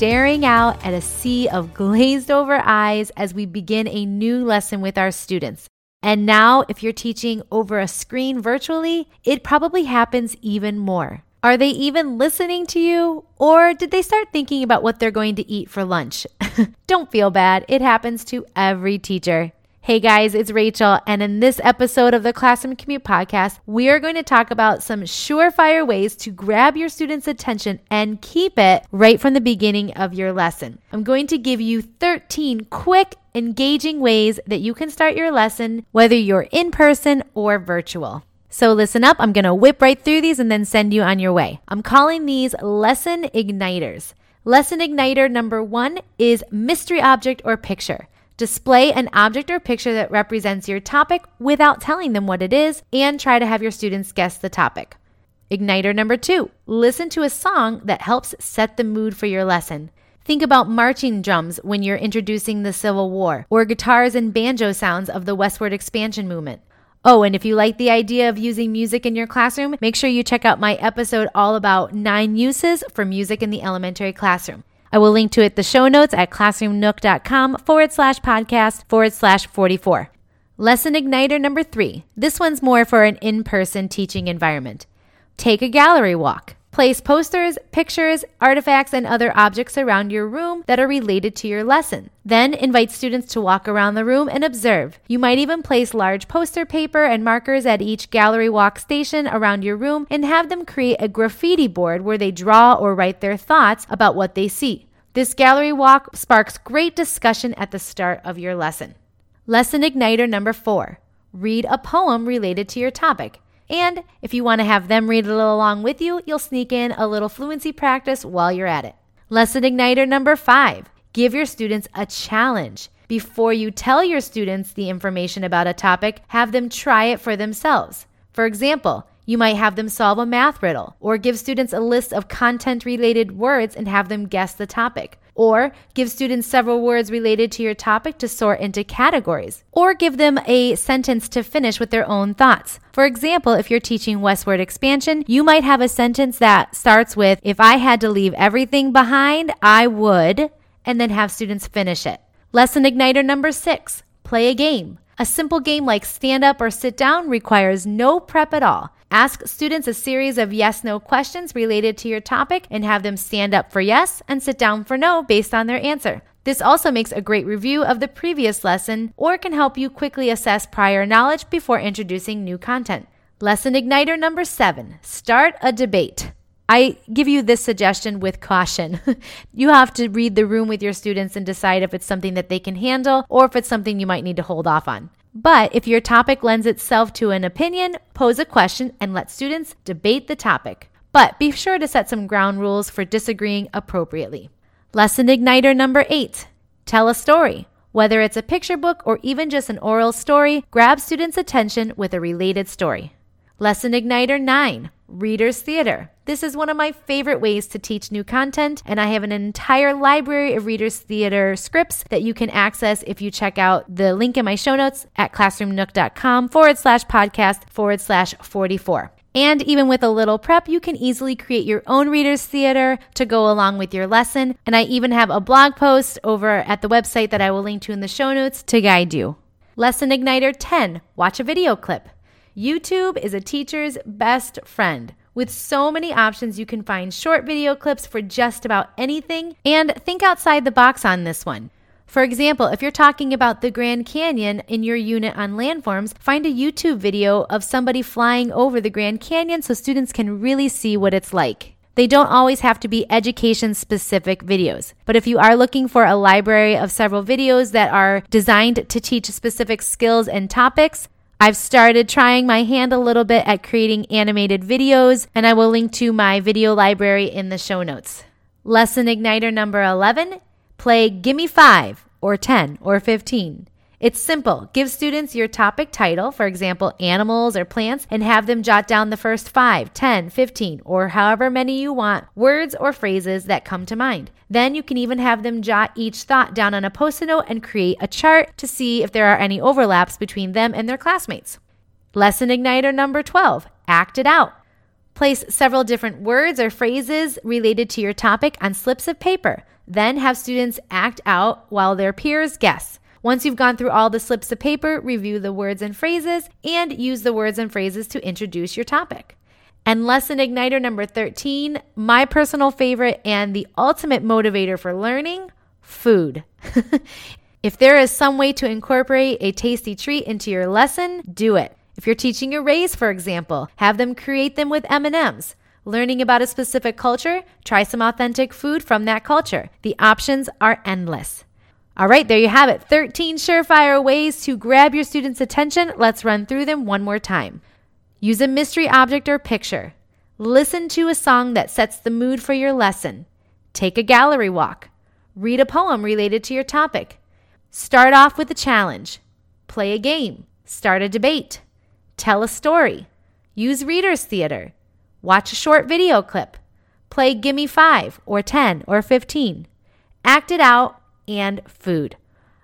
staring out at a sea of glazed over eyes as we begin a new lesson with our students. And now, if you're teaching over a screen virtually, it probably happens even more. Are they even listening to you? Or did they start thinking about what they're going to eat for lunch? Don't feel bad, it happens to every teacher. Hey guys, it's Rachel, and in this episode of the Classroom Commute Podcast, we are going to talk about some surefire ways to grab your students' attention and keep it right from the beginning of your lesson. I'm going to give you 13 quick, engaging ways that you can start your lesson, whether you're in person or virtual. So listen up, I'm going to whip right through these and then send you on your way. I'm calling these lesson igniters. Lesson igniter number one is mystery object or picture. Display an object or picture that represents your topic without telling them what it is, and try to have your students guess the topic. Igniter number two listen to a song that helps set the mood for your lesson. Think about marching drums when you're introducing the Civil War, or guitars and banjo sounds of the westward expansion movement. Oh, and if you like the idea of using music in your classroom, make sure you check out my episode all about nine uses for music in the elementary classroom. I will link to it the show notes at classroomnook.com forward slash podcast forward slash 44. Lesson Igniter number three. This one's more for an in person teaching environment. Take a gallery walk. Place posters, pictures, artifacts, and other objects around your room that are related to your lesson. Then invite students to walk around the room and observe. You might even place large poster paper and markers at each gallery walk station around your room and have them create a graffiti board where they draw or write their thoughts about what they see. This gallery walk sparks great discussion at the start of your lesson. Lesson Igniter number four read a poem related to your topic. And if you want to have them read it along with you, you'll sneak in a little fluency practice while you're at it. Lesson Igniter number five give your students a challenge. Before you tell your students the information about a topic, have them try it for themselves. For example, you might have them solve a math riddle, or give students a list of content related words and have them guess the topic. Or give students several words related to your topic to sort into categories. Or give them a sentence to finish with their own thoughts. For example, if you're teaching westward expansion, you might have a sentence that starts with, If I had to leave everything behind, I would, and then have students finish it. Lesson Igniter number six play a game. A simple game like stand up or sit down requires no prep at all. Ask students a series of yes no questions related to your topic and have them stand up for yes and sit down for no based on their answer. This also makes a great review of the previous lesson or can help you quickly assess prior knowledge before introducing new content. Lesson Igniter number seven start a debate. I give you this suggestion with caution. you have to read the room with your students and decide if it's something that they can handle or if it's something you might need to hold off on. But if your topic lends itself to an opinion, pose a question and let students debate the topic. But be sure to set some ground rules for disagreeing appropriately. Lesson Igniter number eight tell a story. Whether it's a picture book or even just an oral story, grab students' attention with a related story. Lesson Igniter 9 Reader's Theater. This is one of my favorite ways to teach new content, and I have an entire library of Reader's Theater scripts that you can access if you check out the link in my show notes at classroomnook.com forward slash podcast forward slash 44. And even with a little prep, you can easily create your own reader's theater to go along with your lesson. And I even have a blog post over at the website that I will link to in the show notes to guide you. Lesson Igniter 10 Watch a video clip. YouTube is a teacher's best friend. With so many options, you can find short video clips for just about anything. And think outside the box on this one. For example, if you're talking about the Grand Canyon in your unit on landforms, find a YouTube video of somebody flying over the Grand Canyon so students can really see what it's like. They don't always have to be education specific videos. But if you are looking for a library of several videos that are designed to teach specific skills and topics, I've started trying my hand a little bit at creating animated videos, and I will link to my video library in the show notes. Lesson Igniter number 11 Play Gimme 5 or 10 or 15. It's simple. Give students your topic title, for example, animals or plants, and have them jot down the first 5, 10, 15, or however many you want words or phrases that come to mind. Then you can even have them jot each thought down on a post it note and create a chart to see if there are any overlaps between them and their classmates. Lesson Igniter number 12 Act it out. Place several different words or phrases related to your topic on slips of paper. Then have students act out while their peers guess. Once you've gone through all the slips of paper, review the words and phrases and use the words and phrases to introduce your topic. And lesson igniter number 13, my personal favorite and the ultimate motivator for learning food. if there is some way to incorporate a tasty treat into your lesson, do it. If you're teaching arrays, for example, have them create them with M&Ms. Learning about a specific culture, try some authentic food from that culture. The options are endless. All right, there you have it 13 surefire ways to grab your students' attention. Let's run through them one more time. Use a mystery object or picture. Listen to a song that sets the mood for your lesson. Take a gallery walk. Read a poem related to your topic. Start off with a challenge. Play a game. Start a debate. Tell a story. Use reader's theater. Watch a short video clip. Play Gimme 5 or 10 or 15. Act it out and food.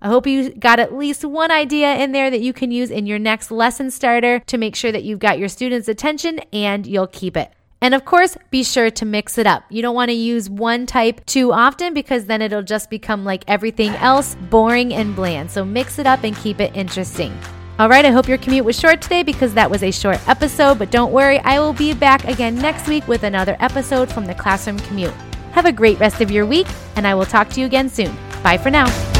I hope you got at least one idea in there that you can use in your next lesson starter to make sure that you've got your students' attention and you'll keep it. And of course, be sure to mix it up. You don't want to use one type too often because then it'll just become like everything else, boring and bland. So mix it up and keep it interesting. All right, I hope your commute was short today because that was a short episode, but don't worry, I will be back again next week with another episode from the Classroom Commute. Have a great rest of your week, and I will talk to you again soon. Bye for now.